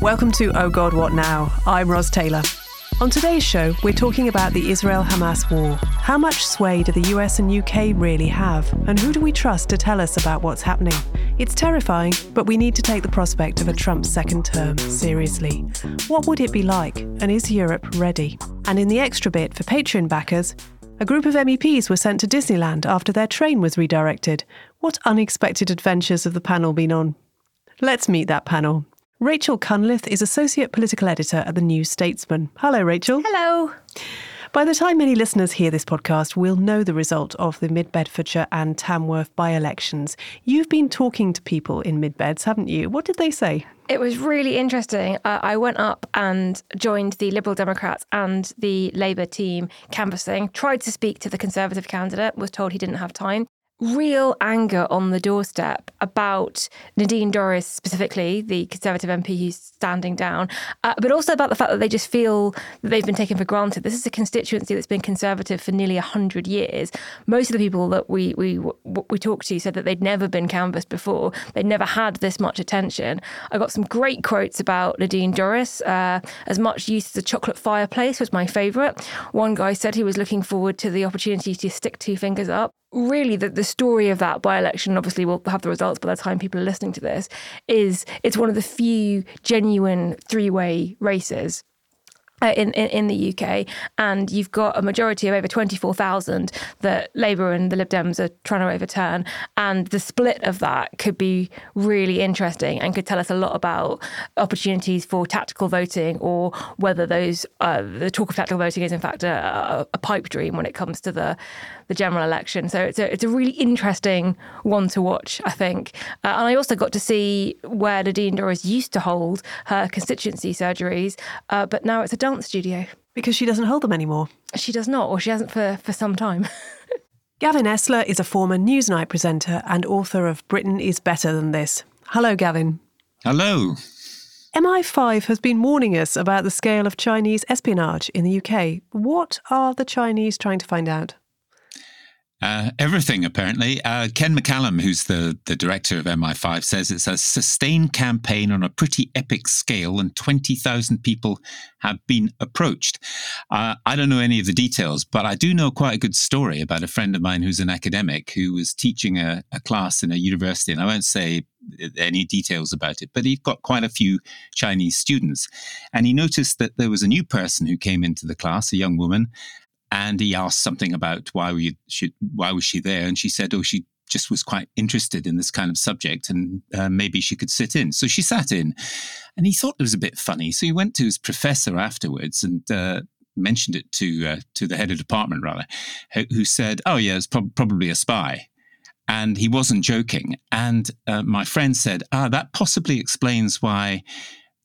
Welcome to Oh God, What Now? I'm Ros Taylor. On today's show, we're talking about the Israel Hamas war. How much sway do the US and UK really have? And who do we trust to tell us about what's happening? It's terrifying, but we need to take the prospect of a Trump second term seriously. What would it be like? And is Europe ready? And in the extra bit for Patreon backers, a group of MEPs were sent to Disneyland after their train was redirected. What unexpected adventures have the panel been on? Let's meet that panel. Rachel Cunliffe is Associate Political Editor at The New Statesman. Hello, Rachel. Hello. By the time many listeners hear this podcast, we'll know the result of the Mid Bedfordshire and Tamworth by elections. You've been talking to people in Mid Beds, haven't you? What did they say? It was really interesting. Uh, I went up and joined the Liberal Democrats and the Labour team canvassing, tried to speak to the Conservative candidate, was told he didn't have time real anger on the doorstep about Nadine Dorries, specifically, the Conservative MP who's standing down, uh, but also about the fact that they just feel that they've been taken for granted. This is a constituency that's been Conservative for nearly 100 years. Most of the people that we, we, we talked to said that they'd never been canvassed before, they'd never had this much attention. I got some great quotes about Nadine Dorries. Uh, as much use as a chocolate fireplace was my favourite. One guy said he was looking forward to the opportunity to stick two fingers up really the, the story of that by-election obviously we'll have the results by the time people are listening to this is it's one of the few genuine three-way races uh, in, in, in the UK, and you've got a majority of over twenty four thousand that Labour and the Lib Dems are trying to overturn, and the split of that could be really interesting and could tell us a lot about opportunities for tactical voting or whether those uh, the talk of tactical voting is in fact a, a, pipe dream when it comes to the the general election. So it's a, it's a really interesting one to watch, I think. Uh, and I also got to see where Nadine Dorries used to hold her constituency surgeries, uh, but now it's a dance studio. Because she doesn't hold them anymore. She does not, or she hasn't for, for some time. Gavin Esler is a former Newsnight presenter and author of Britain is Better Than This. Hello, Gavin. Hello. MI5 has been warning us about the scale of Chinese espionage in the UK. What are the Chinese trying to find out? Uh, everything, apparently. Uh, Ken McCallum, who's the, the director of MI5, says it's a sustained campaign on a pretty epic scale, and 20,000 people have been approached. Uh, I don't know any of the details, but I do know quite a good story about a friend of mine who's an academic who was teaching a, a class in a university, and I won't say any details about it, but he'd got quite a few Chinese students. And he noticed that there was a new person who came into the class, a young woman, and he asked something about why we should why was she there, and she said, "Oh, she just was quite interested in this kind of subject, and uh, maybe she could sit in." So she sat in, and he thought it was a bit funny. So he went to his professor afterwards and. Uh, mentioned it to uh, to the head of department rather, who said, "Oh yeah, it's prob- probably a spy." and he wasn't joking. And uh, my friend said, "Ah, that possibly explains why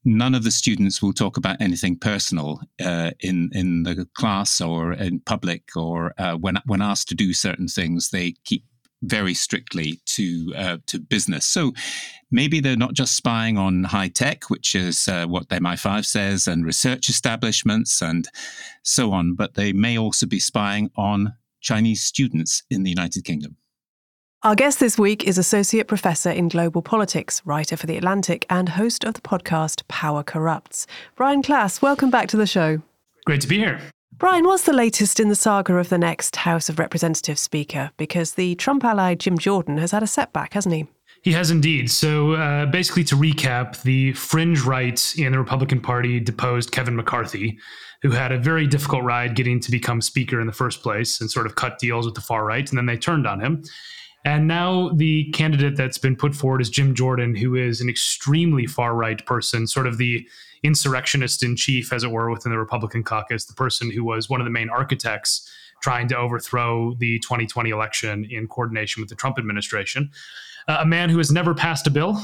none of the students will talk about anything personal uh, in in the class or in public or uh, when when asked to do certain things they keep very strictly to uh, to business. So maybe they're not just spying on high tech which is uh, what MI5 says and research establishments and so on but they may also be spying on Chinese students in the United Kingdom our guest this week is Associate Professor in Global Politics, writer for The Atlantic, and host of the podcast Power Corrupts. Brian Klaas, welcome back to the show. Great to be here. Brian, what's the latest in the saga of the next House of Representatives Speaker? Because the Trump ally Jim Jordan has had a setback, hasn't he? He has indeed. So, uh, basically, to recap, the fringe right in the Republican Party deposed Kevin McCarthy, who had a very difficult ride getting to become Speaker in the first place and sort of cut deals with the far right. And then they turned on him. And now the candidate that's been put forward is Jim Jordan, who is an extremely far right person, sort of the insurrectionist in chief, as it were, within the Republican caucus, the person who was one of the main architects trying to overthrow the 2020 election in coordination with the Trump administration. Uh, a man who has never passed a bill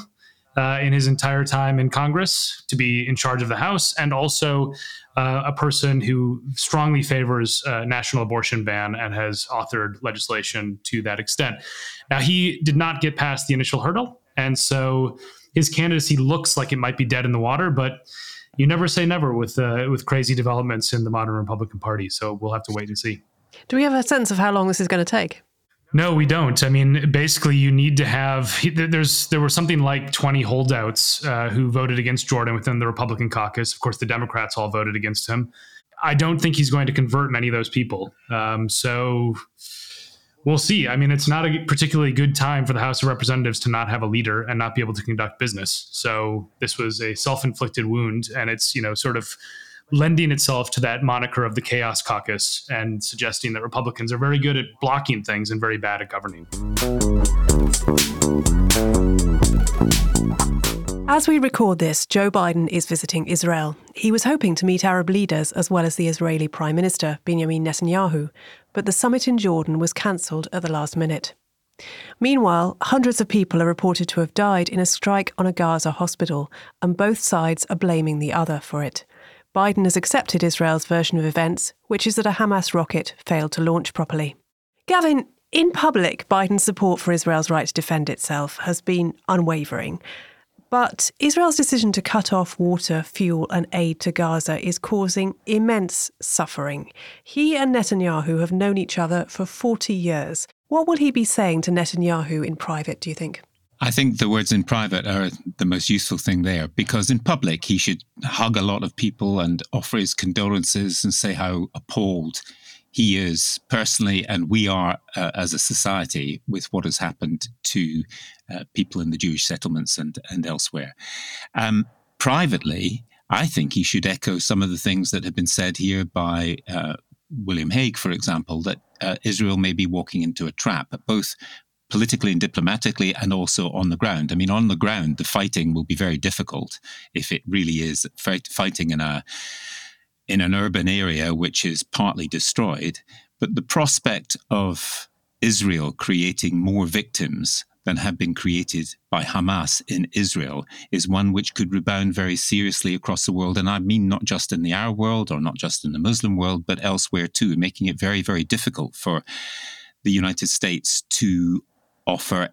uh, in his entire time in Congress to be in charge of the House, and also uh, a person who strongly favors a national abortion ban and has authored legislation to that extent. Now, he did not get past the initial hurdle, and so his candidacy looks like it might be dead in the water, but you never say never with uh, with crazy developments in the modern Republican Party. So we'll have to wait and see. Do we have a sense of how long this is going to take? No, we don't. I mean, basically, you need to have. There's there were something like 20 holdouts uh, who voted against Jordan within the Republican caucus. Of course, the Democrats all voted against him. I don't think he's going to convert many of those people. Um, so we'll see. I mean, it's not a particularly good time for the House of Representatives to not have a leader and not be able to conduct business. So this was a self-inflicted wound, and it's you know sort of lending itself to that moniker of the chaos caucus and suggesting that Republicans are very good at blocking things and very bad at governing. As we record this, Joe Biden is visiting Israel. He was hoping to meet Arab leaders as well as the Israeli Prime Minister, Benjamin Netanyahu, but the summit in Jordan was cancelled at the last minute. Meanwhile, hundreds of people are reported to have died in a strike on a Gaza hospital, and both sides are blaming the other for it. Biden has accepted Israel's version of events, which is that a Hamas rocket failed to launch properly. Gavin, in public, Biden's support for Israel's right to defend itself has been unwavering. But Israel's decision to cut off water, fuel, and aid to Gaza is causing immense suffering. He and Netanyahu have known each other for 40 years. What will he be saying to Netanyahu in private, do you think? I think the words in private are the most useful thing there because in public he should hug a lot of people and offer his condolences and say how appalled he is personally, and we are uh, as a society with what has happened to uh, people in the Jewish settlements and, and elsewhere. Um, privately, I think he should echo some of the things that have been said here by uh, William Hague, for example, that uh, Israel may be walking into a trap, both politically and diplomatically, and also on the ground. I mean, on the ground, the fighting will be very difficult if it really is fight, fighting in a in an urban area which is partly destroyed. But the prospect of Israel creating more victims than have been created by Hamas in Israel is one which could rebound very seriously across the world. And I mean not just in the Arab world or not just in the Muslim world, but elsewhere too, making it very, very difficult for the United States to offer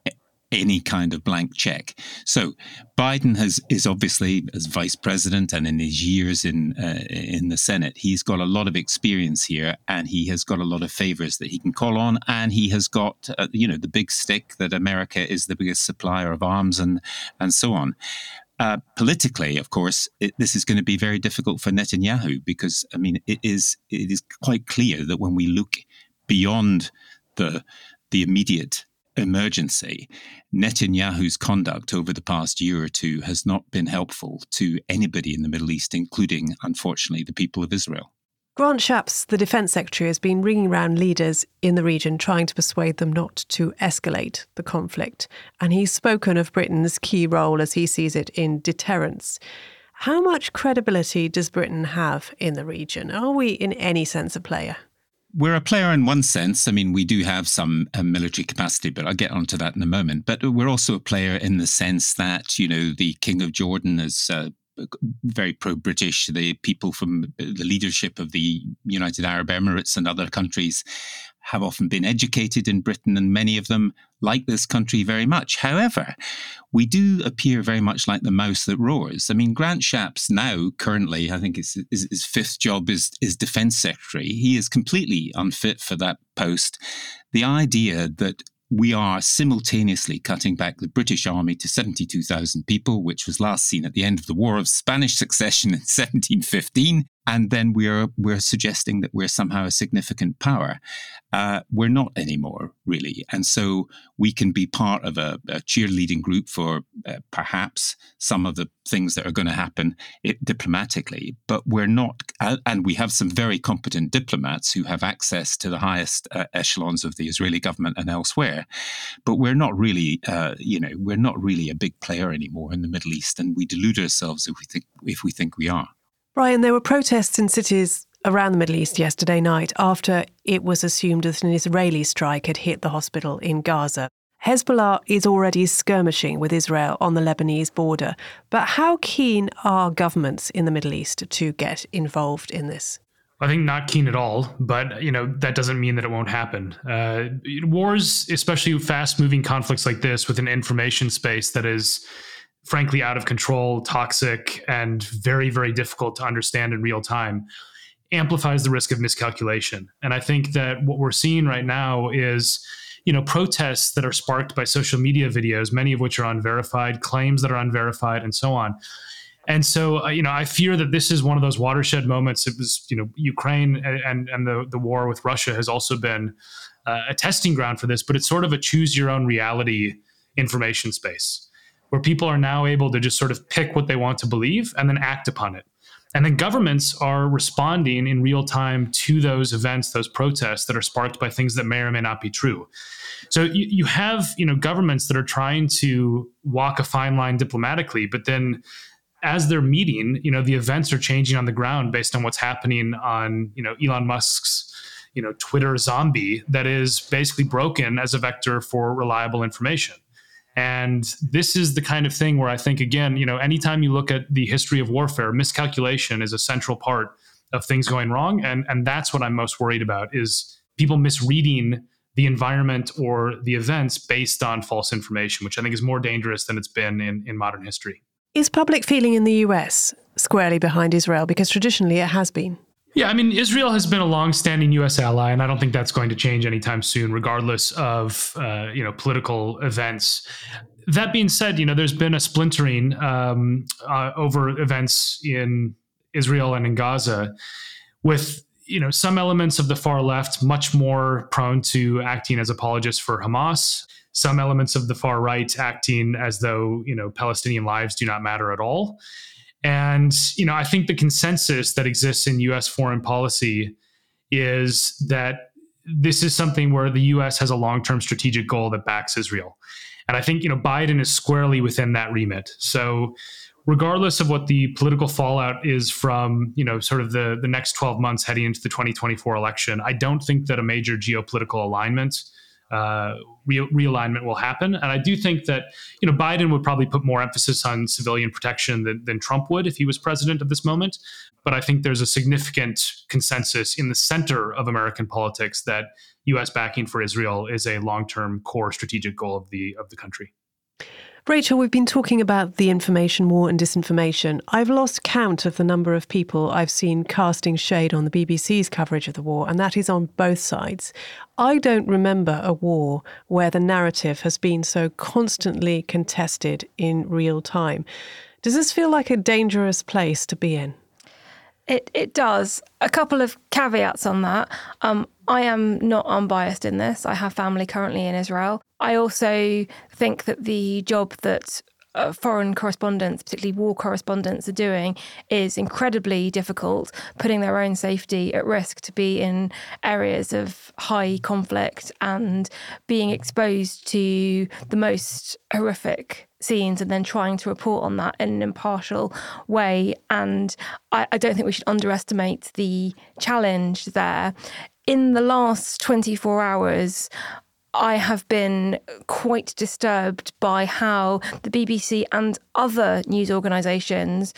any kind of blank check. So Biden has is obviously as vice president and in his years in uh, in the Senate, he's got a lot of experience here, and he has got a lot of favors that he can call on, and he has got uh, you know the big stick that America is the biggest supplier of arms and and so on. Uh, politically, of course, it, this is going to be very difficult for Netanyahu because I mean it is it is quite clear that when we look beyond the the immediate emergency, Netanyahu's conduct over the past year or two has not been helpful to anybody in the Middle East, including, unfortunately, the people of Israel. Grant Shapps, the Defence Secretary, has been ringing around leaders in the region trying to persuade them not to escalate the conflict. And he's spoken of Britain's key role, as he sees it, in deterrence. How much credibility does Britain have in the region? Are we, in any sense, a player? We're a player in one sense. I mean, we do have some uh, military capacity, but I'll get onto that in a moment. But we're also a player in the sense that, you know, the King of Jordan is uh, very pro British. The people from the leadership of the United Arab Emirates and other countries have often been educated in Britain, and many of them like this country very much. However, we do appear very much like the mouse that roars. I mean, Grant Shapps now, currently, I think his, his, fifth job is, is defense secretary. He is completely unfit for that post. The idea that we are simultaneously cutting back the British army to 72,000 people, which was last seen at the end of the War of Spanish Succession in 1715, and then we're we're suggesting that we're somehow a significant power. Uh, we're not anymore, really, and so we can be part of a, a cheerleading group for uh, perhaps some of the things that are going to happen it, diplomatically, but we're not. Uh, and we have some very competent diplomats who have access to the highest uh, echelons of the Israeli government and elsewhere, but we're not really, uh, you know, we're not really a big player anymore in the Middle East, and we delude ourselves if we think if we think we are. Brian, there were protests in cities around the Middle East yesterday night after it was assumed that an Israeli strike had hit the hospital in Gaza. Hezbollah is already skirmishing with Israel on the Lebanese border. But how keen are governments in the Middle East to get involved in this? I think not keen at all, but you know that doesn't mean that it won't happen. Uh, wars, especially fast-moving conflicts like this, with an information space that is frankly out of control, toxic, and very, very difficult to understand in real time, amplifies the risk of miscalculation. And I think that what we're seeing right now is you know, protests that are sparked by social media videos, many of which are unverified, claims that are unverified, and so on. And so, uh, you know, I fear that this is one of those watershed moments. It was, you know, Ukraine and and the the war with Russia has also been uh, a testing ground for this, but it's sort of a choose your own reality information space where people are now able to just sort of pick what they want to believe and then act upon it. And then governments are responding in real time to those events, those protests that are sparked by things that may or may not be true. So you, you have, you know, governments that are trying to walk a fine line diplomatically, but then as they're meeting, you know, the events are changing on the ground based on what's happening on, you know, Elon Musk's, you know, Twitter zombie that is basically broken as a vector for reliable information. And this is the kind of thing where I think, again, you know, anytime you look at the history of warfare, miscalculation is a central part of things going wrong. And, and that's what I'm most worried about is people misreading the environment or the events based on false information, which I think is more dangerous than it's been in, in modern history. Is public feeling in the US squarely behind Israel? Because traditionally it has been. Yeah, I mean, Israel has been a long-standing U.S. ally, and I don't think that's going to change anytime soon, regardless of uh, you know political events. That being said, you know, there's been a splintering um, uh, over events in Israel and in Gaza, with you know some elements of the far left much more prone to acting as apologists for Hamas, some elements of the far right acting as though you know Palestinian lives do not matter at all. And you know, I think the consensus that exists in U.S. foreign policy is that this is something where the U.S. has a long-term strategic goal that backs Israel, and I think you know Biden is squarely within that remit. So, regardless of what the political fallout is from you know sort of the the next 12 months heading into the 2024 election, I don't think that a major geopolitical alignment uh, re- realignment will happen. And I do think that you know Biden would probably put more emphasis on civilian protection than, than Trump would if he was president at this moment. But I think there's a significant consensus in the center of American politics that U.S. backing for Israel is a long-term core strategic goal of the of the country. Rachel, we've been talking about the information war and disinformation. I've lost count of the number of people I've seen casting shade on the BBC's coverage of the war, and that is on both sides. I don't remember a war where the narrative has been so constantly contested in real time. Does this feel like a dangerous place to be in? It it does. A couple of caveats on that. Um, I am not unbiased in this. I have family currently in Israel. I also think that the job that uh, foreign correspondents, particularly war correspondents, are doing is incredibly difficult, putting their own safety at risk to be in areas of high conflict and being exposed to the most horrific scenes and then trying to report on that in an impartial way. And I, I don't think we should underestimate the challenge there. In the last 24 hours, I have been quite disturbed by how the BBC and other news organisations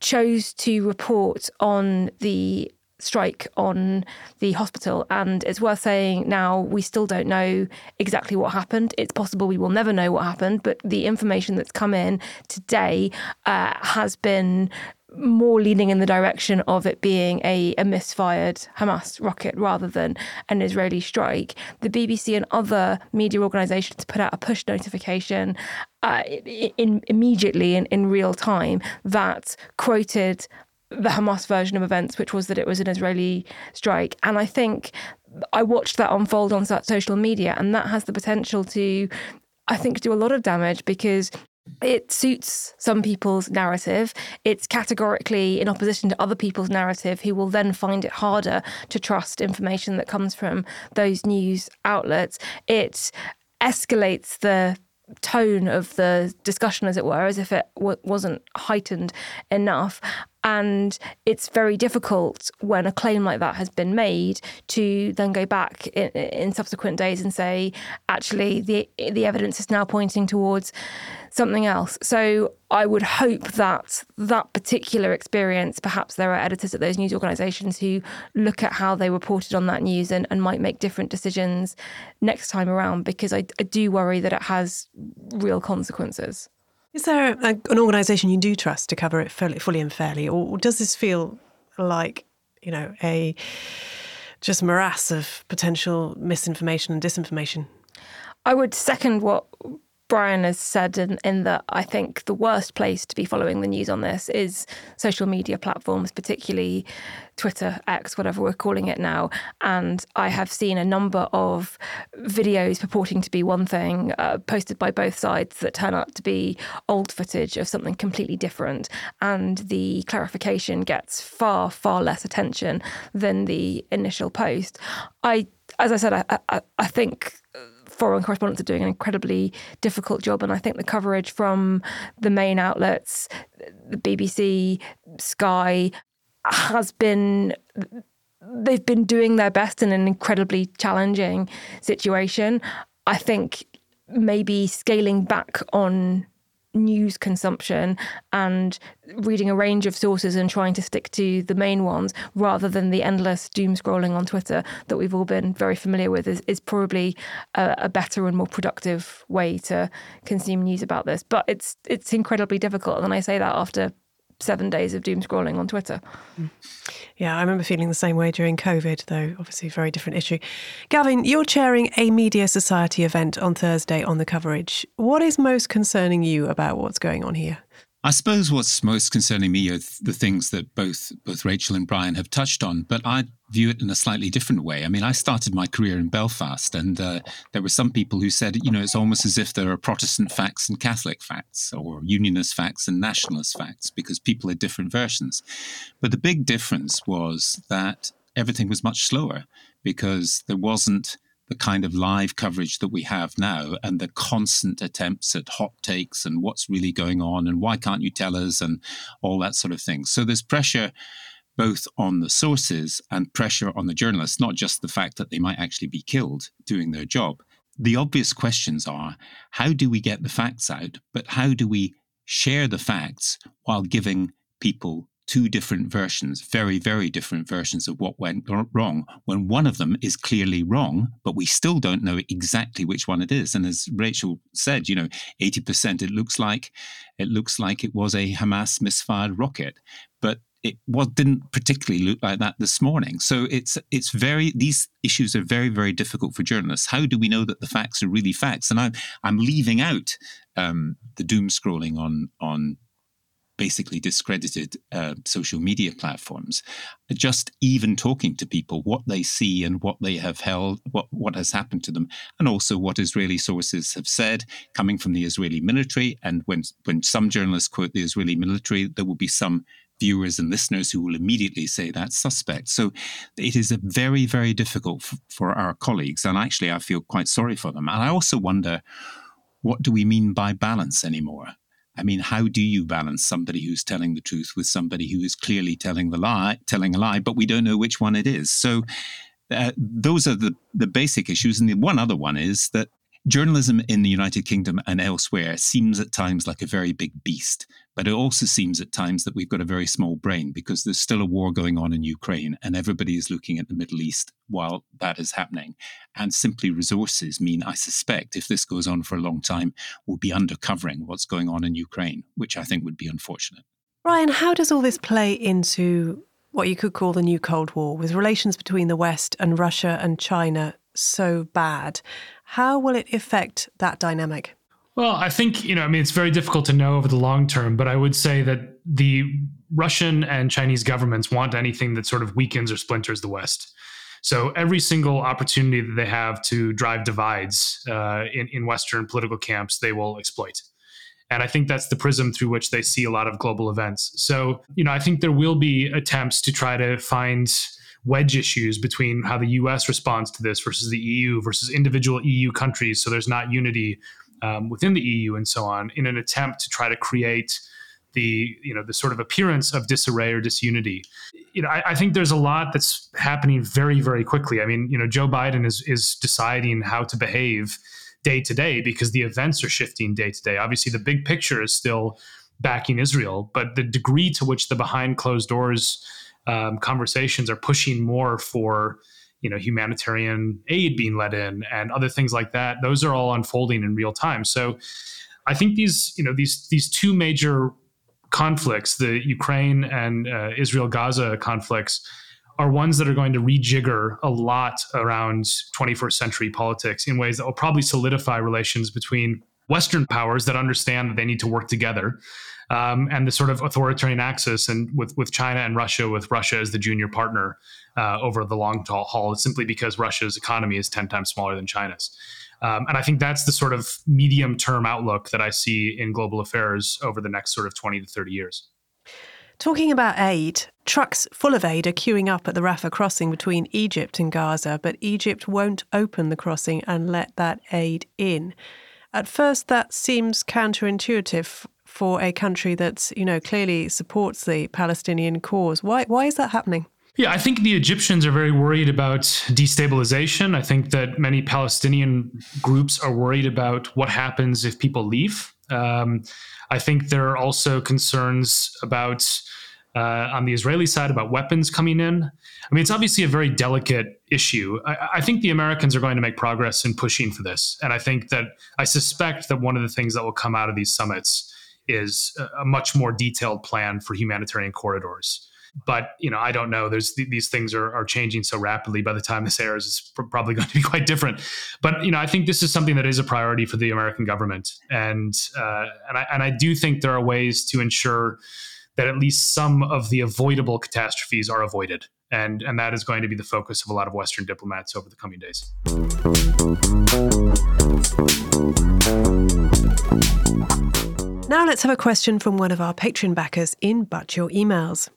chose to report on the strike on the hospital. And it's worth saying now we still don't know exactly what happened. It's possible we will never know what happened, but the information that's come in today uh, has been more leaning in the direction of it being a, a misfired Hamas rocket rather than an Israeli strike. The BBC and other media organizations put out a push notification uh, in, immediately in, in real time that quoted the Hamas version of events, which was that it was an Israeli strike. And I think I watched that unfold on social media, and that has the potential to, I think, do a lot of damage because it suits some people's narrative. It's categorically in opposition to other people's narrative, who will then find it harder to trust information that comes from those news outlets. It escalates the tone of the discussion, as it were, as if it w- wasn't heightened enough. And it's very difficult when a claim like that has been made to then go back in, in, subsequent days and say, actually, the the evidence is now pointing towards something else. So I would hope that that particular experience, perhaps there are editors at those news organisations who look at how they reported on that news and, and might make different decisions next time around, because I, I do worry that it has real consequences. Is there a, an organisation you do trust to cover it fully, fully and fairly, or does this feel like you know a just morass of potential misinformation and disinformation? I would second what Brian has said in, in that I think the worst place to be following the news on this is social media platforms, particularly Twitter, X, whatever we're calling it now. And I have seen a number of videos purporting to be one thing uh, posted by both sides that turn out to be old footage of something completely different. And the clarification gets far, far less attention than the initial post. I, as I said, I, I, I think foreign correspondents are doing an incredibly difficult job. And I think the coverage from the main outlets, the BBC, Sky, has been they've been doing their best in an incredibly challenging situation. I think maybe scaling back on news consumption and reading a range of sources and trying to stick to the main ones rather than the endless doom scrolling on Twitter that we've all been very familiar with is, is probably a, a better and more productive way to consume news about this. But it's it's incredibly difficult, and I say that after seven days of doom scrolling on Twitter. Mm. Yeah, I remember feeling the same way during COVID, though obviously a very different issue. Gavin, you're chairing a Media Society event on Thursday on the coverage. What is most concerning you about what's going on here? I suppose what's most concerning me are the things that both both Rachel and Brian have touched on, but I view it in a slightly different way. I mean, I started my career in Belfast, and uh, there were some people who said, you know, it's almost as if there are Protestant facts and Catholic facts, or Unionist facts and Nationalist facts, because people had different versions. But the big difference was that everything was much slower because there wasn't the kind of live coverage that we have now and the constant attempts at hot takes and what's really going on and why can't you tell us and all that sort of thing. So there's pressure both on the sources and pressure on the journalists, not just the fact that they might actually be killed doing their job. The obvious questions are how do we get the facts out, but how do we share the facts while giving people two different versions, very, very different versions of what went wrong, when one of them is clearly wrong, but we still don't know exactly which one it is. And as Rachel said, you know, 80% it looks like it looks like it was a Hamas misfired rocket. But it was, didn't particularly look like that this morning. So it's it's very these issues are very very difficult for journalists. How do we know that the facts are really facts? And I'm I'm leaving out um, the doom scrolling on on basically discredited uh, social media platforms, just even talking to people, what they see and what they have held, what, what has happened to them, and also what Israeli sources have said coming from the Israeli military. And when, when some journalists quote the Israeli military, there will be some viewers and listeners who will immediately say that's suspect. So it is a very, very difficult f- for our colleagues. And actually, I feel quite sorry for them. And I also wonder what do we mean by balance anymore? I mean, how do you balance somebody who's telling the truth with somebody who is clearly telling the lie, telling a lie, but we don't know which one it is? So uh, those are the, the basic issues. And the one other one is that journalism in the United Kingdom and elsewhere seems at times like a very big beast. But it also seems at times that we've got a very small brain because there's still a war going on in Ukraine and everybody is looking at the Middle East while that is happening. And simply resources mean, I suspect, if this goes on for a long time, we'll be undercovering what's going on in Ukraine, which I think would be unfortunate. Brian, how does all this play into what you could call the new Cold War, with relations between the West and Russia and China so bad? How will it affect that dynamic? Well, I think, you know, I mean, it's very difficult to know over the long term, but I would say that the Russian and Chinese governments want anything that sort of weakens or splinters the West. So every single opportunity that they have to drive divides uh, in, in Western political camps, they will exploit. And I think that's the prism through which they see a lot of global events. So, you know, I think there will be attempts to try to find wedge issues between how the US responds to this versus the EU versus individual EU countries. So there's not unity um, within the EU and so on in an attempt to try to create the you know the sort of appearance of disarray or disunity. You know, I, I, think there's a lot that's happening very very quickly. I mean, you know, Joe Biden is is deciding how to behave day to day because the events are shifting day to day. Obviously, the big picture is still backing Israel, but the degree to which the behind closed doors um, conversations are pushing more for you know humanitarian aid being let in and other things like that those are all unfolding in real time so i think these you know these these two major conflicts the ukraine and uh, israel gaza conflicts are ones that are going to rejigger a lot around 21st century politics in ways that will probably solidify relations between Western powers that understand that they need to work together. Um, and the sort of authoritarian axis, and with with China and Russia, with Russia as the junior partner uh, over the long haul, simply because Russia's economy is ten times smaller than China's. Um, and I think that's the sort of medium term outlook that I see in global affairs over the next sort of twenty to thirty years. Talking about aid, trucks full of aid are queuing up at the Rafah crossing between Egypt and Gaza, but Egypt won't open the crossing and let that aid in. At first, that seems counterintuitive for a country that's, you know, clearly supports the Palestinian cause. Why, why is that happening? Yeah, I think the Egyptians are very worried about destabilization. I think that many Palestinian groups are worried about what happens if people leave. Um, I think there are also concerns about uh, on the Israeli side about weapons coming in. I mean, it's obviously a very delicate issue. I, I, think the Americans are going to make progress in pushing for this. And I think that I suspect that one of the things that will come out of these summits is a, much more detailed plan for humanitarian corridors. But you know, I don't know. There's th- these things are, are changing so rapidly. By the time this airs, it's pr- probably going to be quite different. But you know, I think this is something that is a priority for the American government, and uh, and I and I do think there are ways to ensure that at least some of the avoidable catastrophes are avoided. And, and that is going to be the focus of a lot of Western diplomats over the coming days. Now let's have a question from one of our Patreon backers in But Your Emails.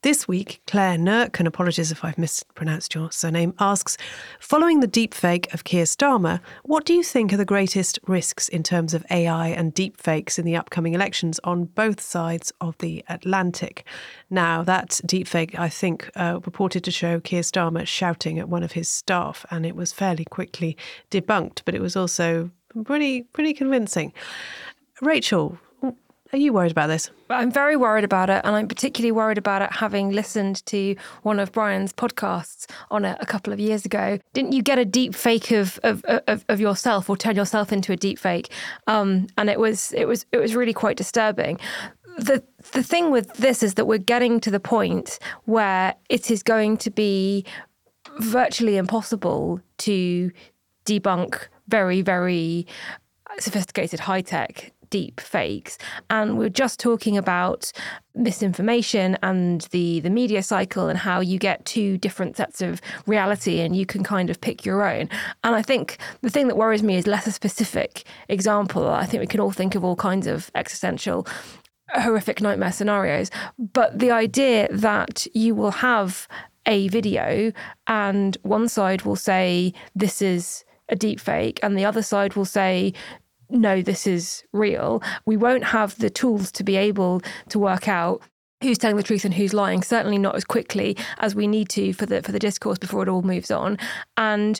This week, Claire Nurk, and apologies if I've mispronounced your surname, asks Following the deepfake of Keir Starmer, what do you think are the greatest risks in terms of AI and deepfakes in the upcoming elections on both sides of the Atlantic? Now, that deepfake, I think, uh, purported to show Keir Starmer shouting at one of his staff, and it was fairly quickly debunked, but it was also pretty pretty convincing. Rachel, are you worried about this? I'm very worried about it, and I'm particularly worried about it having listened to one of Brian's podcasts on it a couple of years ago. Didn't you get a deep fake of of, of, of yourself, or turn yourself into a deep fake? Um, and it was it was it was really quite disturbing. The the thing with this is that we're getting to the point where it is going to be virtually impossible to debunk very very sophisticated high tech deep fakes. And we're just talking about misinformation and the the media cycle and how you get two different sets of reality and you can kind of pick your own. And I think the thing that worries me is less a specific example. I think we can all think of all kinds of existential horrific nightmare scenarios, but the idea that you will have a video and one side will say this is a deep fake and the other side will say no, this is real. We won't have the tools to be able to work out who's telling the truth and who's lying certainly not as quickly as we need to for the for the discourse before it all moves on and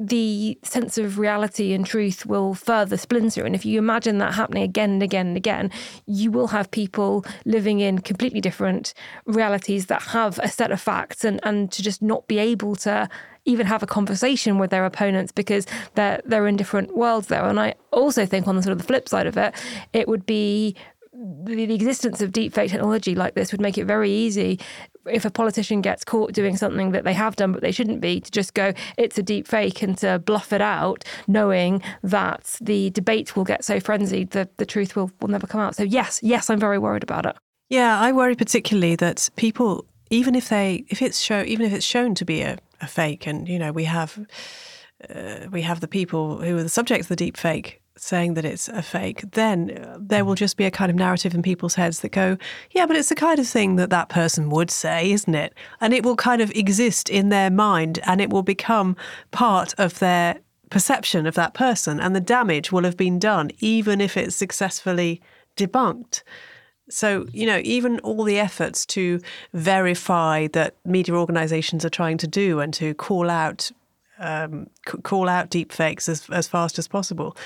the sense of reality and truth will further splinter and if you imagine that happening again and again and again you will have people living in completely different realities that have a set of facts and and to just not be able to even have a conversation with their opponents because they're they're in different worlds there. And I also think on the sort of the flip side of it, it would be the, existence of deepfake technology like this would make it very easy if a politician gets caught doing something that they have done but they shouldn't be to just go it's a deep fake and to bluff it out knowing that the debate will get so frenzied that the truth will, will never come out so yes yes i'm very worried about it yeah i worry particularly that people even if they if it's show even if it's shown to be a a fake. And you know, we have uh, we have the people who are the subject of the deep fake saying that it's a fake, then uh, there will just be a kind of narrative in people's heads that go, yeah, but it's the kind of thing that that person would say, isn't it? And it will kind of exist in their mind and it will become part of their perception of that person. And the damage will have been done, even if it's successfully debunked. So, you know, even all the efforts to verify that media organizations are trying to do and to call out um, c- call out deepfakes as, as fast as possible,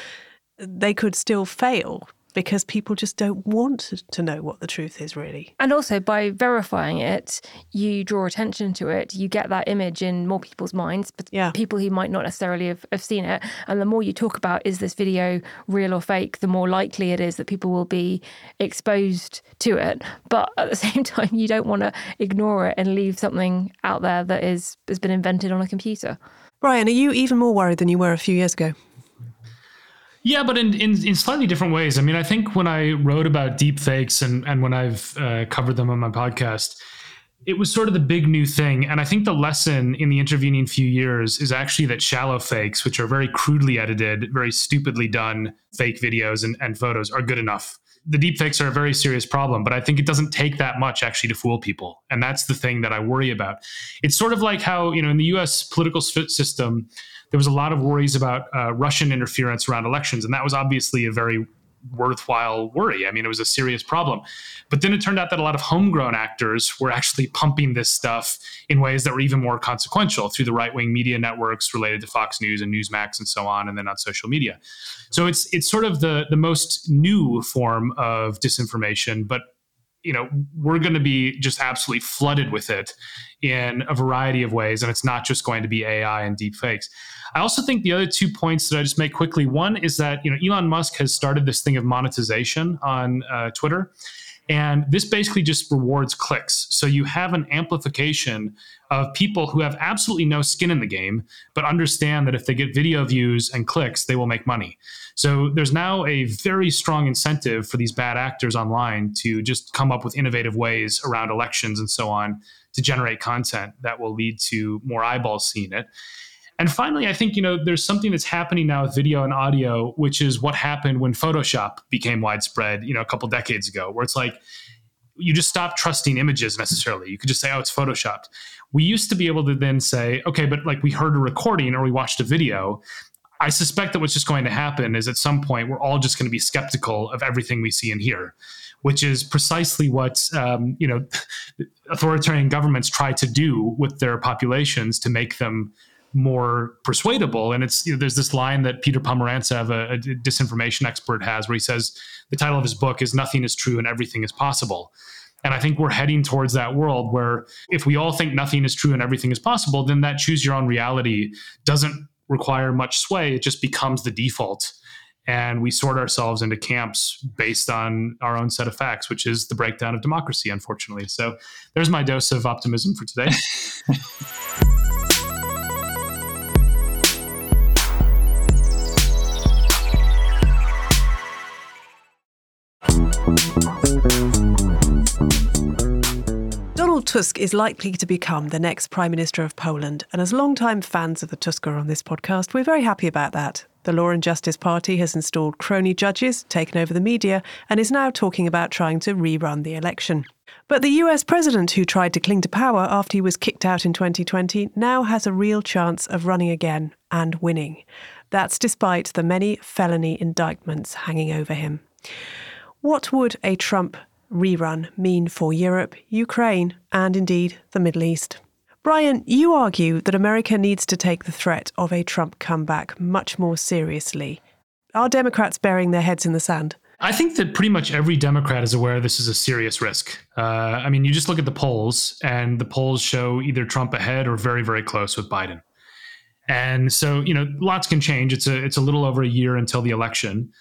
they could still fail because people just don't want to know what the truth is really. And also by verifying it, you draw attention to it, you get that image in more people's minds, but yeah. people who might not necessarily have, have seen it. And the more you talk about is this video real or fake, the more likely it is that people will be exposed to it. But at the same time, you don't want to ignore it and leave something out there that is has been invented on a computer. Brian, are you even more worried than you were a few years ago? Yeah, but in, in, in slightly different ways. I mean, I think when I wrote about deep fakes and, and when I've uh, covered them on my podcast, it was sort of the big new thing. And I think the lesson in the intervening few years is actually that shallow fakes, which are very crudely edited, very stupidly done fake videos and, and photos, are good enough. The deep fakes are a very serious problem, but I think it doesn't take that much actually to fool people. And that's the thing that I worry about. It's sort of like how, you know, in the US political system, there was a lot of worries about uh, Russian interference around elections, and that was obviously a very worthwhile worry. I mean, it was a serious problem. But then it turned out that a lot of homegrown actors were actually pumping this stuff in ways that were even more consequential through the right wing media networks related to Fox News and Newsmax and so on, and then on social media. So it's it's sort of the the most new form of disinformation, but you know we're going to be just absolutely flooded with it in a variety of ways and it's not just going to be ai and deep fakes i also think the other two points that i just make quickly one is that you know elon musk has started this thing of monetization on uh, twitter and this basically just rewards clicks. So you have an amplification of people who have absolutely no skin in the game, but understand that if they get video views and clicks, they will make money. So there's now a very strong incentive for these bad actors online to just come up with innovative ways around elections and so on to generate content that will lead to more eyeballs seeing it. And finally, I think you know there's something that's happening now with video and audio, which is what happened when Photoshop became widespread, you know, a couple decades ago, where it's like you just stop trusting images necessarily. You could just say, "Oh, it's photoshopped." We used to be able to then say, "Okay, but like we heard a recording or we watched a video." I suspect that what's just going to happen is at some point we're all just going to be skeptical of everything we see and hear, which is precisely what um, you know authoritarian governments try to do with their populations to make them more persuadable. And it's you know, there's this line that Peter Pomerantsev, a, a disinformation expert, has where he says the title of his book is "Nothing is True and Everything is Possible." And I think we're heading towards that world where if we all think nothing is true and everything is possible, then that choose your own reality doesn't require much sway. It just becomes the default. And we sort ourselves into camps based on our own set of facts, which is the breakdown of democracy, unfortunately. So there's my dose of optimism for today. Tusk is likely to become the next Prime Minister of Poland, and as long-time fans of the Tusker on this podcast, we're very happy about that. The Law and Justice Party has installed crony judges, taken over the media, and is now talking about trying to rerun the election. But the US president who tried to cling to power after he was kicked out in 2020 now has a real chance of running again and winning. That's despite the many felony indictments hanging over him. What would a Trump rerun mean for Europe, Ukraine, and indeed the Middle East? Brian, you argue that America needs to take the threat of a Trump comeback much more seriously. Are Democrats burying their heads in the sand? I think that pretty much every Democrat is aware this is a serious risk. Uh, I mean, you just look at the polls, and the polls show either Trump ahead or very, very close with Biden. And so, you know, lots can change. It's a it's a little over a year until the election.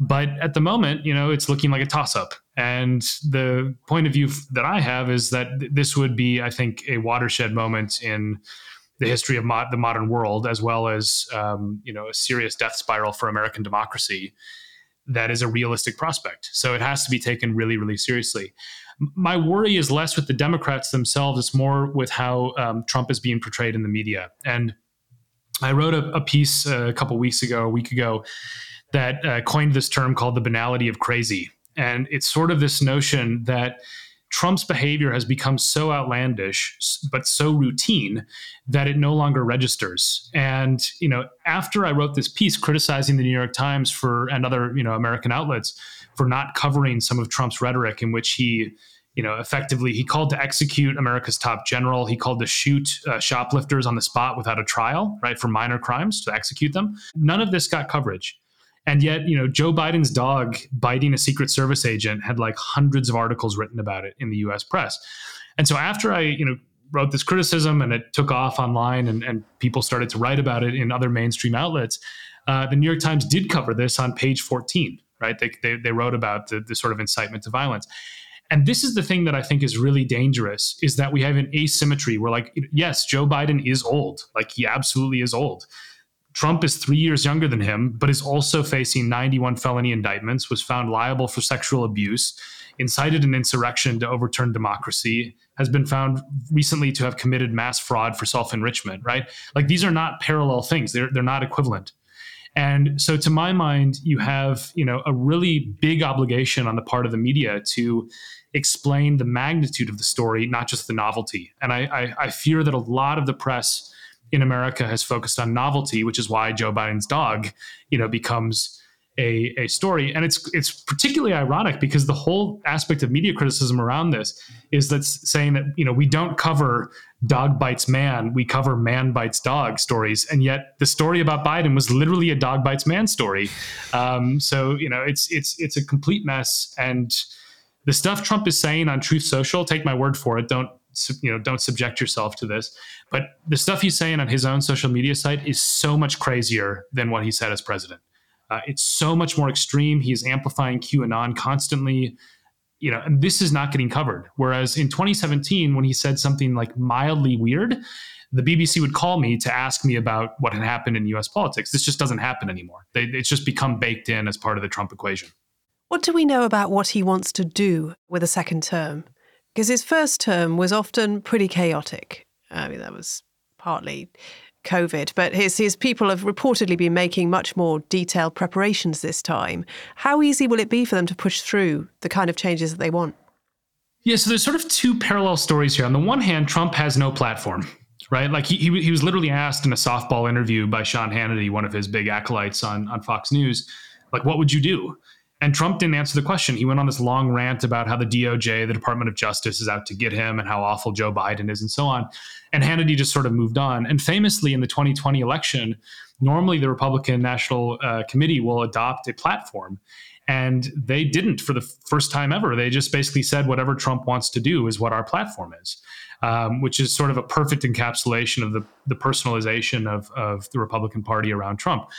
But at the moment, you know, it's looking like a toss up. And the point of view that I have is that this would be, I think, a watershed moment in the history of the modern world, as well as, um, you know, a serious death spiral for American democracy that is a realistic prospect. So it has to be taken really, really seriously. My worry is less with the Democrats themselves, it's more with how um, Trump is being portrayed in the media. And I wrote a, a piece uh, a couple weeks ago, a week ago, that uh, coined this term called the banality of crazy. And it's sort of this notion that Trump's behavior has become so outlandish, but so routine that it no longer registers. And, you know, after I wrote this piece criticizing the New York Times for and other, you know, American outlets for not covering some of Trump's rhetoric in which he, you know, effectively he called to execute America's top general. He called to shoot uh, shoplifters on the spot without a trial, right, for minor crimes to execute them. None of this got coverage. And yet, you know, Joe Biden's dog biting a Secret Service agent had like hundreds of articles written about it in the US press. And so after I, you know, wrote this criticism and it took off online and, and people started to write about it in other mainstream outlets, uh, the New York Times did cover this on page 14, right? They, they, they wrote about the, the sort of incitement to violence. And this is the thing that I think is really dangerous is that we have an asymmetry where, like, yes, Joe Biden is old. Like, he absolutely is old. Trump is three years younger than him, but is also facing 91 felony indictments, was found liable for sexual abuse, incited an insurrection to overturn democracy, has been found recently to have committed mass fraud for self enrichment, right? Like these are not parallel things, they're, they're not equivalent. And so, to my mind, you have you know a really big obligation on the part of the media to explain the magnitude of the story, not just the novelty. And I, I, I fear that a lot of the press in America has focused on novelty, which is why Joe Biden's dog, you know, becomes a, a story. And it's it's particularly ironic because the whole aspect of media criticism around this is that's saying that, you know, we don't cover dog bites man, we cover man bites dog stories. And yet the story about Biden was literally a dog bites man story. Um, so, you know, it's it's it's a complete mess. And the stuff Trump is saying on Truth Social, take my word for it, don't you know don't subject yourself to this but the stuff he's saying on his own social media site is so much crazier than what he said as president. Uh, it's so much more extreme. He's amplifying qanon constantly you know and this is not getting covered. Whereas in 2017 when he said something like mildly weird the bbc would call me to ask me about what had happened in us politics. This just doesn't happen anymore. They, it's just become baked in as part of the trump equation. What do we know about what he wants to do with a second term because his first term was often pretty chaotic. I mean, that was partly COVID, but his, his people have reportedly been making much more detailed preparations this time. How easy will it be for them to push through the kind of changes that they want? Yeah, so there's sort of two parallel stories here. On the one hand, Trump has no platform, right? Like he, he, was literally asked in a softball interview by Sean Hannity, one of his big acolytes on, on Fox News, like, what would you do? And Trump didn't answer the question. He went on this long rant about how the DOJ, the Department of Justice, is out to get him and how awful Joe Biden is and so on. And Hannity just sort of moved on. And famously, in the 2020 election, normally the Republican National uh, Committee will adopt a platform. And they didn't for the first time ever. They just basically said whatever Trump wants to do is what our platform is, um, which is sort of a perfect encapsulation of the, the personalization of, of the Republican Party around Trump.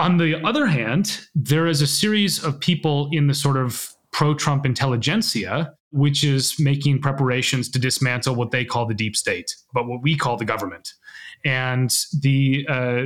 On the other hand, there is a series of people in the sort of pro Trump intelligentsia, which is making preparations to dismantle what they call the deep state, but what we call the government. And the, uh,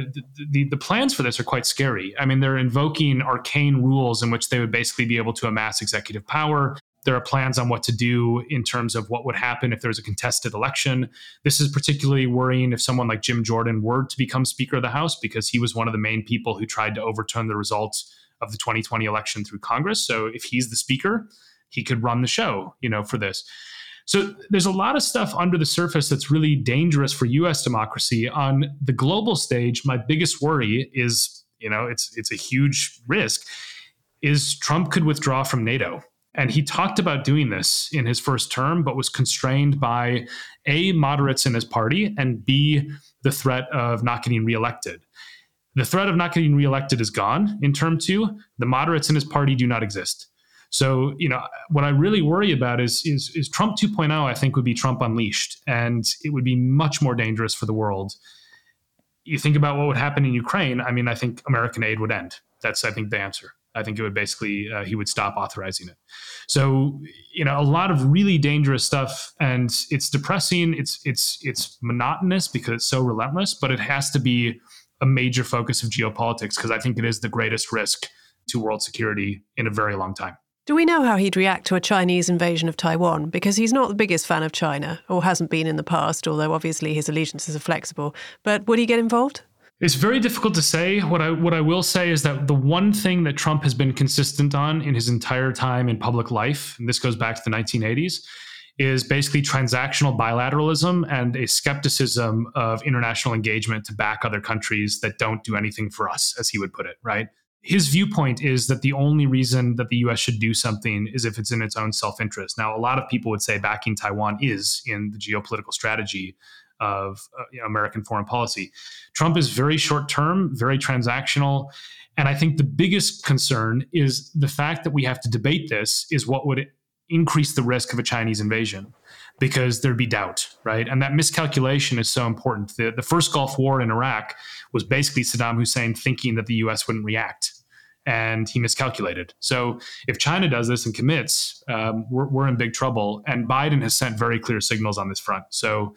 the, the plans for this are quite scary. I mean, they're invoking arcane rules in which they would basically be able to amass executive power. There are plans on what to do in terms of what would happen if there was a contested election. This is particularly worrying if someone like Jim Jordan were to become Speaker of the House, because he was one of the main people who tried to overturn the results of the 2020 election through Congress. So if he's the Speaker, he could run the show, you know, for this. So there's a lot of stuff under the surface that's really dangerous for US democracy. On the global stage, my biggest worry is, you know, it's it's a huge risk is Trump could withdraw from NATO. And he talked about doing this in his first term, but was constrained by A, moderates in his party, and B, the threat of not getting reelected. The threat of not getting reelected is gone in term two. The moderates in his party do not exist. So, you know, what I really worry about is, is, is Trump 2.0, I think, would be Trump unleashed, and it would be much more dangerous for the world. You think about what would happen in Ukraine, I mean, I think American aid would end. That's, I think, the answer. I think it would basically uh, he would stop authorizing it. So you know a lot of really dangerous stuff, and it's depressing. It's it's it's monotonous because it's so relentless, but it has to be a major focus of geopolitics because I think it is the greatest risk to world security in a very long time. Do we know how he'd react to a Chinese invasion of Taiwan? Because he's not the biggest fan of China, or hasn't been in the past, although obviously his allegiances are flexible. But would he get involved? It's very difficult to say. What I what I will say is that the one thing that Trump has been consistent on in his entire time in public life, and this goes back to the 1980s, is basically transactional bilateralism and a skepticism of international engagement to back other countries that don't do anything for us, as he would put it, right? His viewpoint is that the only reason that the US should do something is if it's in its own self interest. Now, a lot of people would say backing Taiwan is in the geopolitical strategy of uh, you know, American foreign policy. Trump is very short term, very transactional. And I think the biggest concern is the fact that we have to debate this is what would increase the risk of a Chinese invasion because there'd be doubt, right? And that miscalculation is so important. The, the first Gulf War in Iraq was basically Saddam Hussein thinking that the US wouldn't react. And he miscalculated. So if China does this and commits, um, we're, we're in big trouble. And Biden has sent very clear signals on this front. So,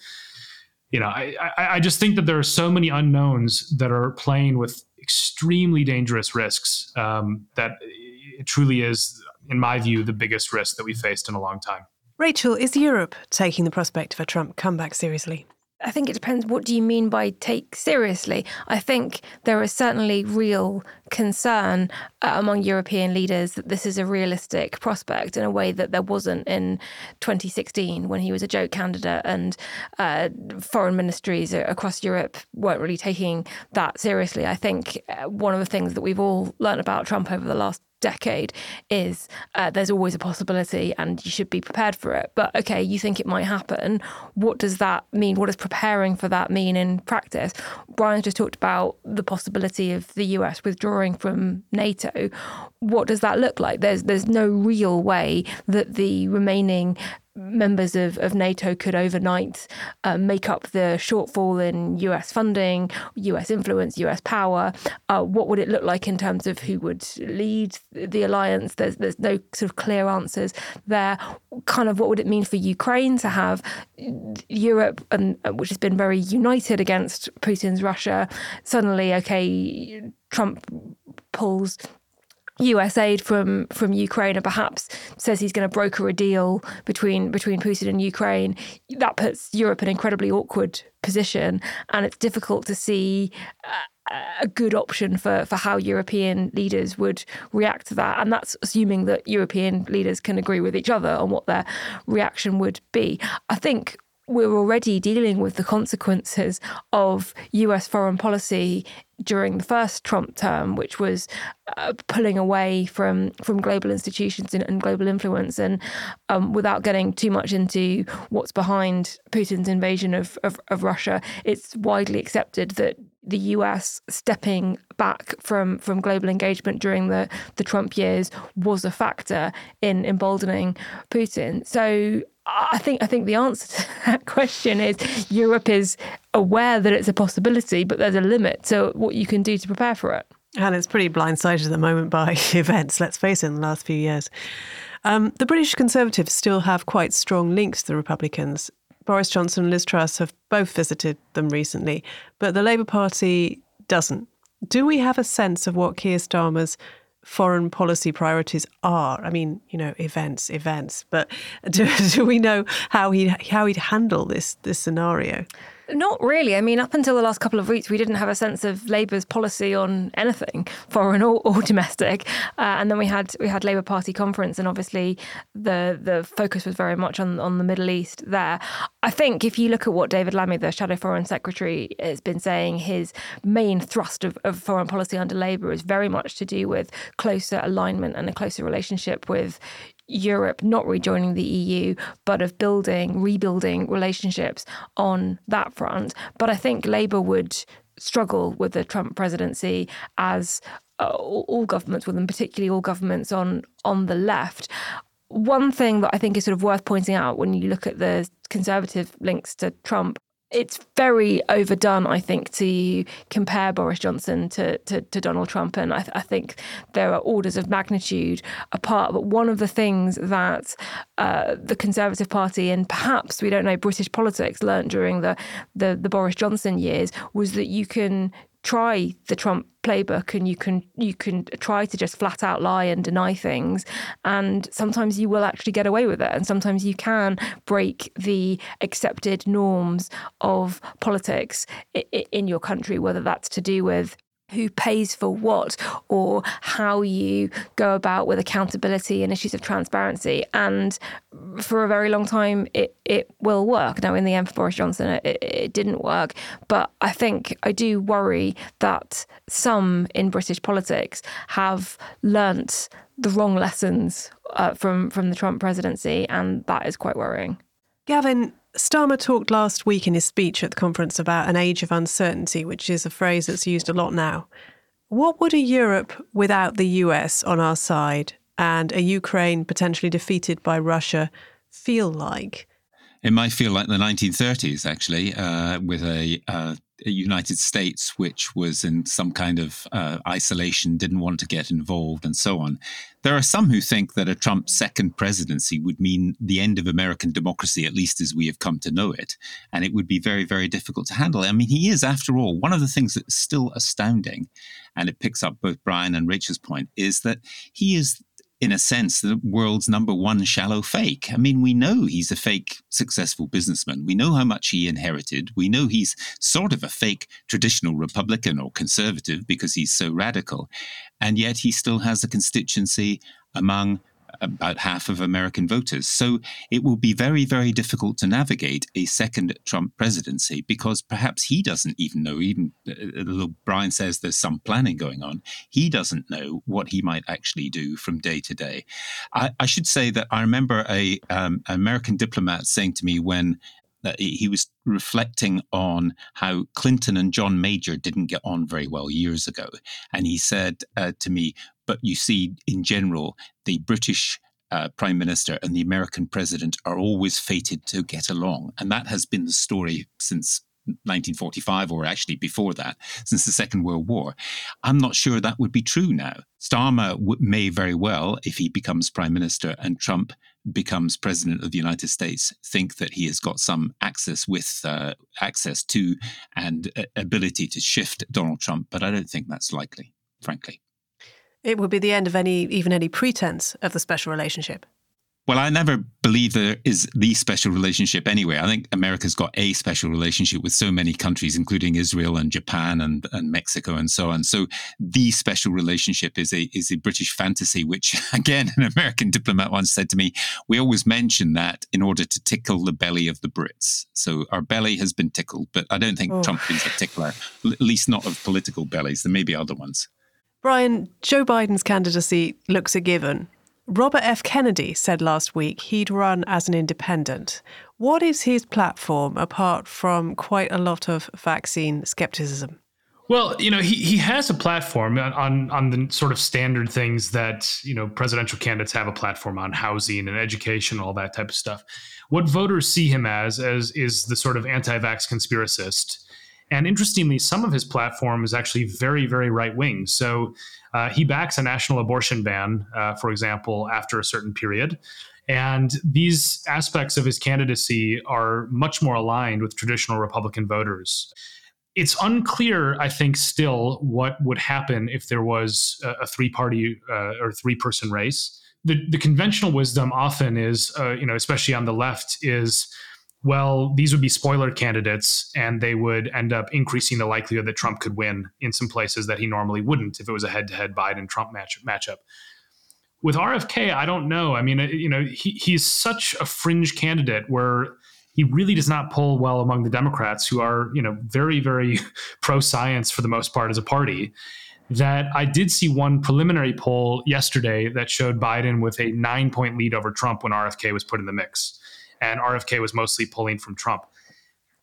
you know, I, I, just think that there are so many unknowns that are playing with extremely dangerous risks um, that it truly is, in my view, the biggest risk that we faced in a long time. Rachel, is Europe taking the prospect of a Trump comeback seriously? I think it depends what do you mean by take seriously. I think there is certainly real concern uh, among European leaders that this is a realistic prospect in a way that there wasn't in 2016 when he was a joke candidate and uh, foreign ministries across Europe weren't really taking that seriously. I think uh, one of the things that we've all learned about Trump over the last decade is uh, there's always a possibility and you should be prepared for it. But okay, you think it might happen. What does that mean? What does preparing for that mean in practice? Brian just talked about the possibility of the US withdrawing from NATO. What does that look like? There's there's no real way that the remaining members of, of NATO could overnight uh, make up the shortfall in US funding, US influence, US power. Uh, what would it look like in terms of who would lead the alliance? There's, there's no sort of clear answers there. Kind of what would it mean for Ukraine to have Europe, and which has been very united against Putin's Russia, suddenly, okay, Trump pulls US aid from from Ukraine and perhaps says he's going to broker a deal between between Putin and Ukraine, that puts Europe in an incredibly awkward position, and it's difficult to see. Uh, a good option for, for how European leaders would react to that. And that's assuming that European leaders can agree with each other on what their reaction would be. I think we're already dealing with the consequences of US foreign policy during the first Trump term, which was uh, pulling away from from global institutions and, and global influence, and um, without getting too much into what's behind Putin's invasion of, of, of Russia, it's widely accepted that the US stepping back from from global engagement during the the Trump years was a factor in emboldening Putin. So I think I think the answer to that question is Europe is aware that it's a possibility, but there's a limit to what you can do to prepare for it. And it's pretty blindsided at the moment by events, let's face it, in the last few years. Um, the British Conservatives still have quite strong links to the Republicans. Boris Johnson and Liz Truss have both visited them recently, but the Labour Party doesn't. Do we have a sense of what Keir Starmer's foreign policy priorities are. I mean, you know, events, events, but do, do we know how he how he'd handle this this scenario? Not really. I mean, up until the last couple of weeks, we didn't have a sense of Labour's policy on anything, foreign or, or domestic. Uh, and then we had we had Labour Party conference, and obviously the the focus was very much on on the Middle East. There, I think if you look at what David Lammy, the Shadow Foreign Secretary, has been saying, his main thrust of, of foreign policy under Labour is very much to do with closer alignment and a closer relationship with Europe not rejoining the EU, but of building, rebuilding relationships on that front. But I think Labour would struggle with the Trump presidency as uh, all governments will, and particularly all governments on on the left. One thing that I think is sort of worth pointing out when you look at the conservative links to Trump it's very overdone, I think, to compare Boris Johnson to, to, to Donald Trump. And I, th- I, think there are orders of magnitude apart. But one of the things that uh, the Conservative Party and perhaps, we don't know, British politics learned during the, the, the Boris Johnson years was that you can try the Trump playbook and you can you can try to just flat out lie and deny things. And sometimes you will actually get away with it. And sometimes you can break the accepted norms of politics in your country whether that's to do with who pays for what or how you go about with accountability and issues of transparency. And for a very long time, it, it will work. Now, in the end, for Boris Johnson, it, it didn't work. But I think I do worry that some in British politics have learnt the wrong lessons uh, from, from the Trump presidency. And that is quite worrying. Gavin, Starmer talked last week in his speech at the conference about an age of uncertainty, which is a phrase that's used a lot now. What would a Europe without the US on our side and a Ukraine potentially defeated by Russia feel like? It might feel like the 1930s, actually, uh, with a, uh, a, United States which was in some kind of uh, isolation, didn't want to get involved, and so on. There are some who think that a Trump second presidency would mean the end of American democracy, at least as we have come to know it, and it would be very, very difficult to handle. I mean, he is, after all, one of the things that's still astounding, and it picks up both Brian and Rachel's point, is that he is in a sense, the world's number one shallow fake. I mean, we know he's a fake successful businessman. We know how much he inherited. We know he's sort of a fake traditional Republican or conservative because he's so radical. And yet he still has a constituency among about half of American voters. So it will be very, very difficult to navigate a second Trump presidency because perhaps he doesn't even know, even uh, though Brian says there's some planning going on, he doesn't know what he might actually do from day to day. I, I should say that I remember a um, American diplomat saying to me when uh, he was reflecting on how Clinton and John Major didn't get on very well years ago. And he said uh, to me, but you see, in general, the British uh, prime minister and the American president are always fated to get along. And that has been the story since 1945, or actually before that, since the Second World War. I'm not sure that would be true now. Starmer w- may very well, if he becomes prime minister and Trump becomes president of the United States, think that he has got some access with uh, access to and uh, ability to shift Donald Trump, but I don't think that's likely, frankly. It would be the end of any even any pretense of the special relationship. Well, I never believe there is the special relationship anyway. I think America's got a special relationship with so many countries, including Israel and Japan and, and Mexico and so on. So the special relationship is a is a British fantasy, which again, an American diplomat once said to me, we always mention that in order to tickle the belly of the Brits. So our belly has been tickled, but I don't think oh. Trump is a tickler, at least not of political bellies. There may be other ones. Brian, Joe Biden's candidacy looks a given. Robert F. Kennedy said last week he'd run as an independent. What is his platform apart from quite a lot of vaccine skepticism? Well, you know, he, he has a platform on, on the sort of standard things that, you know, presidential candidates have a platform on housing and education, all that type of stuff. What voters see him as, as is the sort of anti-vax conspiracist and interestingly, some of his platform is actually very, very right wing. So uh, he backs a national abortion ban, uh, for example, after a certain period. And these aspects of his candidacy are much more aligned with traditional Republican voters. It's unclear, I think, still what would happen if there was a, a three party uh, or three person race. The, the conventional wisdom often is, uh, you know, especially on the left, is well, these would be spoiler candidates, and they would end up increasing the likelihood that Trump could win in some places that he normally wouldn't if it was a head-to-head Biden-Trump match- matchup. With RFK, I don't know. I mean, uh, you know, he, he's such a fringe candidate where he really does not pull well among the Democrats, who are, you know, very, very pro-science for the most part as a party. That I did see one preliminary poll yesterday that showed Biden with a nine-point lead over Trump when RFK was put in the mix and RFK was mostly pulling from Trump.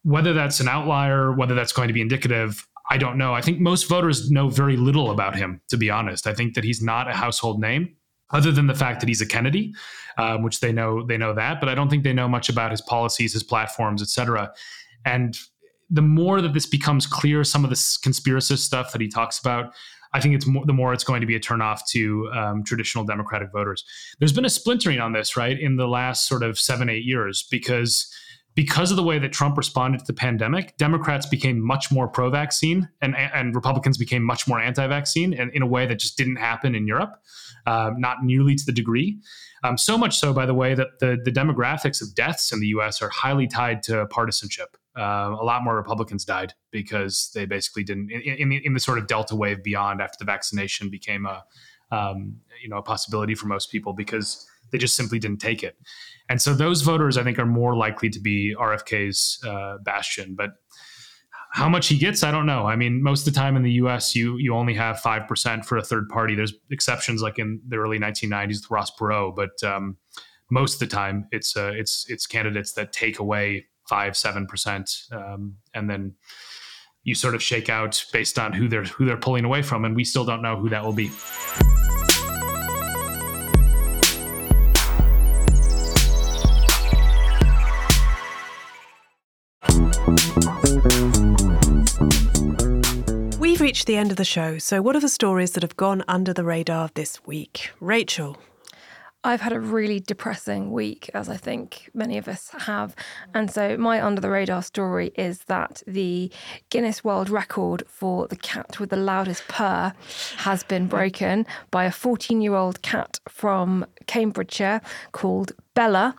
Whether that's an outlier, whether that's going to be indicative, I don't know. I think most voters know very little about him, to be honest. I think that he's not a household name, other than the fact that he's a Kennedy, um, which they know they know that. But I don't think they know much about his policies, his platforms, etc. And the more that this becomes clear, some of this conspiracist stuff that he talks about, I think it's more, the more it's going to be a turnoff to um, traditional Democratic voters. There's been a splintering on this, right, in the last sort of seven, eight years, because because of the way that Trump responded to the pandemic, Democrats became much more pro-vaccine, and and Republicans became much more anti-vaccine, and in a way that just didn't happen in Europe, uh, not nearly to the degree. Um, so much so, by the way, that the the demographics of deaths in the U.S. are highly tied to partisanship. Uh, a lot more Republicans died because they basically didn't in, in, the, in, the, sort of Delta wave beyond after the vaccination became a um, you know a possibility for most people because they just simply didn't take it. And so those voters, I think, are more likely to be RFK's uh, bastion. But how much he gets, I don't know. I mean, most of the time in the U.S., you you only have five percent for a third party. There's exceptions like in the early 1990s with Ross Perot, but um, most of the time, it's uh, it's it's candidates that take away five seven percent, um, and then you sort of shake out based on who they're who they're pulling away from, and we still don't know who that will be. We've reached the end of the show, so what are the stories that have gone under the radar this week? Rachel. I've had a really depressing week, as I think many of us have. And so, my under the radar story is that the Guinness World Record for the cat with the loudest purr has been broken by a 14 year old cat from Cambridgeshire called Bella,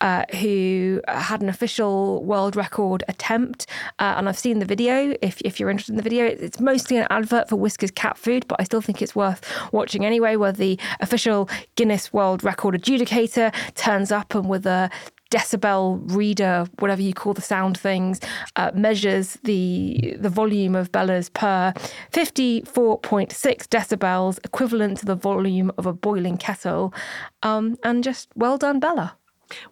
uh, who had an official world record attempt. Uh, and I've seen the video. If, if you're interested in the video, it's mostly an advert for Whiskas cat food, but I still think it's worth watching anyway, where the official Guinness World Record adjudicator turns up and with a decibel reader, whatever you call the sound things, uh, measures the the volume of Bella's purr 54.6 decibels, equivalent to the volume of a boiling kettle. Um, and just well done, Bella.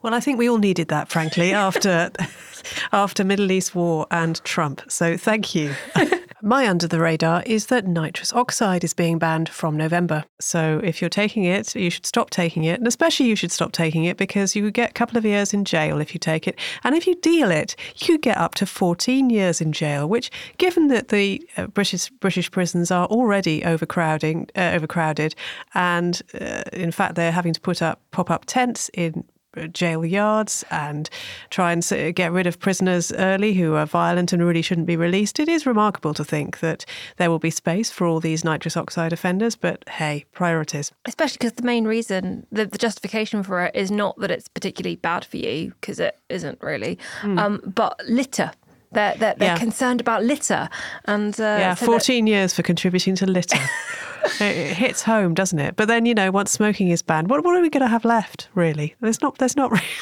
Well, I think we all needed that, frankly, after after Middle East war and Trump. So thank you. My under the radar is that nitrous oxide is being banned from November. So if you're taking it, you should stop taking it. And especially you should stop taking it because you get a couple of years in jail if you take it. And if you deal it, you get up to 14 years in jail, which, given that the uh, British British prisons are already overcrowding, uh, overcrowded, and uh, in fact they're having to put up pop up tents in jail yards and try and get rid of prisoners early who are violent and really shouldn't be released. It is remarkable to think that there will be space for all these nitrous oxide offenders, but hey, priorities. Especially because the main reason, the, the, justification for it is not that it's particularly bad for you, because it isn't really, mm. um, but litter. They're, they're, they're yeah. concerned about litter. And uh, yeah, so 14 years for contributing to litter. it hits home, doesn't it? But then, you know, once smoking is banned, what, what are we going to have left, really? There's not, there's not really.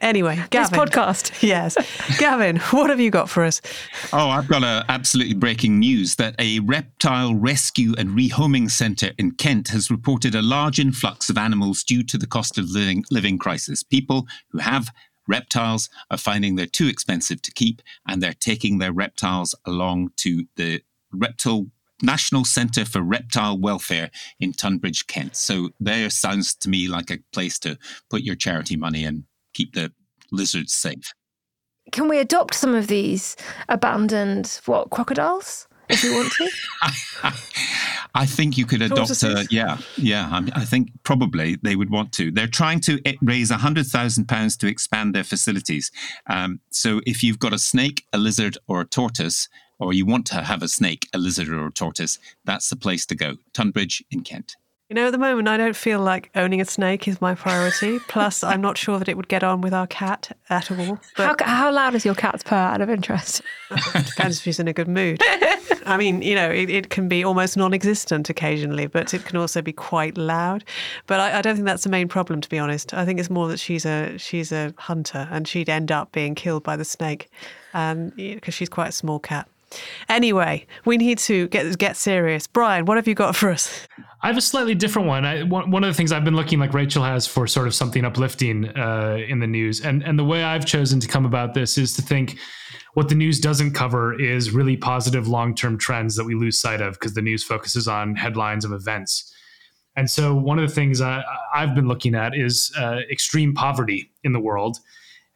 Anyway, Gavin. This podcast. yes. Gavin, what have you got for us? Oh, I've got a absolutely breaking news that a reptile rescue and rehoming centre in Kent has reported a large influx of animals due to the cost of living, living crisis. People who have reptiles are finding they're too expensive to keep and they're taking their reptiles along to the reptile National Centre for Reptile Welfare in Tunbridge, Kent. So there sounds to me like a place to put your charity money and keep the lizards safe. Can we adopt some of these abandoned what crocodiles? if we want to? I think you could adopt a yeah, yeah. I, I, think probably they would want to. They're trying to raise a hundred thousand pounds to expand their facilities. Um, so if you've got a snake, a lizard, or a tortoise, or you want to have a snake, a lizard, or a tortoise, that's the place to go. Tunbridge in Kent. You know, at the moment, I don't feel like owning a snake is my priority. Plus, I'm not sure that it would get on with our cat at all. How, how loud is your cat's purr out of interest? depends if she's in a good mood. I mean, you know, it, it, can be almost non existent occasionally, but it can also be quite loud. But I, I, don't think that's the main problem, to be honest. I think it's more that she's a she's a hunter and she'd end up being killed by the snake because um, she's quite a small cat. Anyway, we need to get get serious. Brian, what have you got for us? I have a slightly different one. I, one, one of the things I've been looking like Rachel has for sort of something uplifting uh, in the news, and and the way I've chosen to come about this is to think what the news doesn't cover is really positive long term trends that we lose sight of because the news focuses on headlines of events. And so, one of the things I, have been looking at is uh, extreme poverty in the world.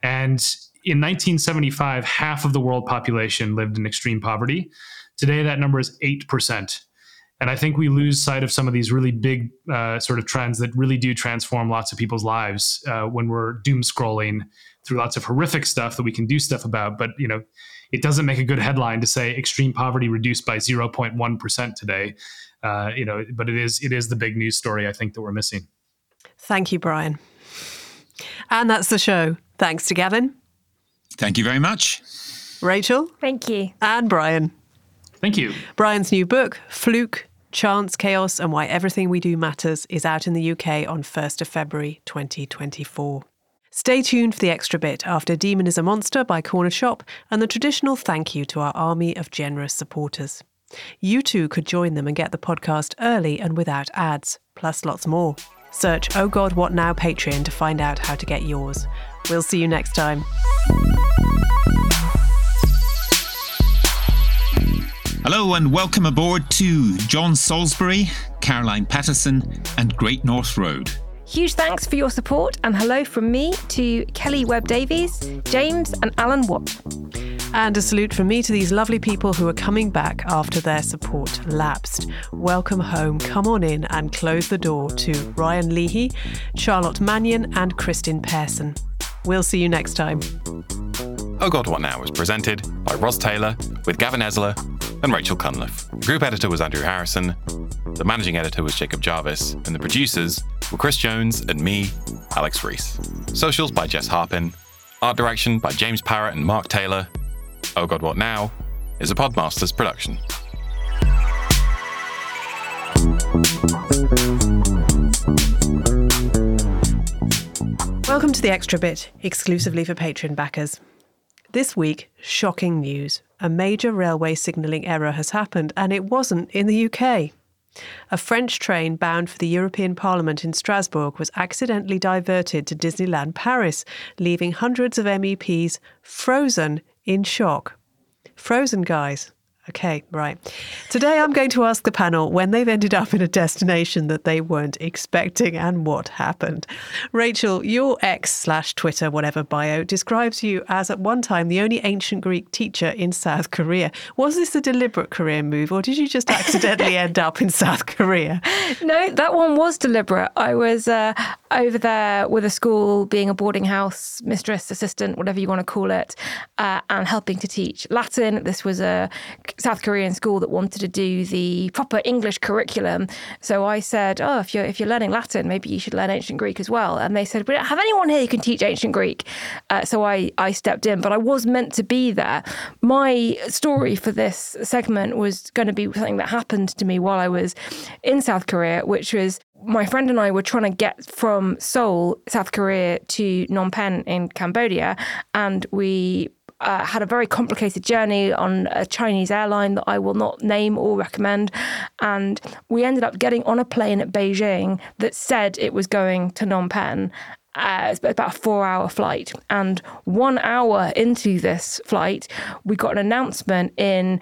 And in 1975, half of the world population lived in extreme poverty. Today, that number is 8%. And I think we lose sight of some of these really big uh, sort of trends that really do transform lots of people's lives uh, when we're doom scrolling through lots of horrific stuff that we can do stuff about. But, you know, it doesn't make a good headline to say extreme poverty reduced by 0.1% today. Uh, you know, but it is it is the big news story I think that we're missing. Thank you, Brian. And that's the show. Thanks to Gavin. Thank you very much. Rachel. Thank you. And Brian. Thank you. Brian's new book, Fluke Chance, Chaos, and Why Everything We Do Matters, is out in the UK on 1st of February 2024. Stay tuned for the extra bit after Demon is a Monster by Cornershop and the traditional thank you to our army of generous supporters. You too could join them and get the podcast early and without ads, plus lots more. Search Oh God What Now Patreon to find out how to get yours. We'll see you next time. Hello and welcome aboard to John Salisbury, Caroline Patterson, and Great North Road. Huge thanks for your support, and hello from me to Kelly Webb Davies, James, and Alan Watt. And a salute from me to these lovely people who are coming back after their support lapsed. Welcome home, come on in and close the door to Ryan Leahy, Charlotte Mannion, and Kristin Pearson. We'll see you next time. Oh God, What Now was presented by Ros Taylor with Gavin Esler and Rachel Cunliffe. Group editor was Andrew Harrison, the managing editor was Jacob Jarvis, and the producers were Chris Jones and me, Alex Rees. Socials by Jess Harpin, art direction by James Parrott and Mark Taylor. Oh God, What Now is a Podmasters production. Welcome to the Extra Bit, exclusively for Patreon backers. This week, shocking news. A major railway signalling error has happened, and it wasn't in the UK. A French train bound for the European Parliament in Strasbourg was accidentally diverted to Disneyland Paris, leaving hundreds of MEPs frozen in shock. Frozen, guys. Okay, right. Today I'm going to ask the panel when they've ended up in a destination that they weren't expecting and what happened. Rachel, your ex slash Twitter, whatever bio, describes you as at one time the only ancient Greek teacher in South Korea. Was this a deliberate career move or did you just accidentally end up in South Korea? No, that one was deliberate. I was uh, over there with a school, being a boarding house mistress, assistant, whatever you want to call it, uh, and helping to teach Latin. This was a South Korean school that wanted to do the proper English curriculum. So I said, "Oh, if you're if you're learning Latin, maybe you should learn ancient Greek as well." And they said, "We don't have anyone here who can teach ancient Greek." Uh, so I I stepped in, but I was meant to be there. My story for this segment was going to be something that happened to me while I was in South Korea, which was my friend and I were trying to get from Seoul, South Korea, to Phnom Penh in Cambodia, and we uh, had a very complicated journey on a Chinese airline that I will not name or recommend. And we ended up getting on a plane at Beijing that said it was going to Phnom Penh. Uh, it's about a four hour flight. And one hour into this flight, we got an announcement in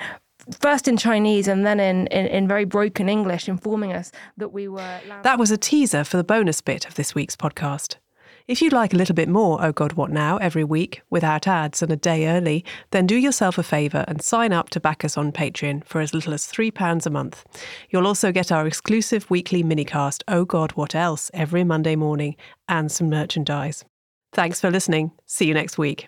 first in Chinese and then in, in, in, very broken English, informing us that we were. That was a teaser for the bonus bit of this week's podcast. If you'd like a little bit more Oh God What Now every week without ads and a day early, then do yourself a favour and sign up to back us on Patreon for as little as £3 a month. You'll also get our exclusive weekly minicast Oh God What Else every Monday morning and some merchandise. Thanks for listening. See you next week.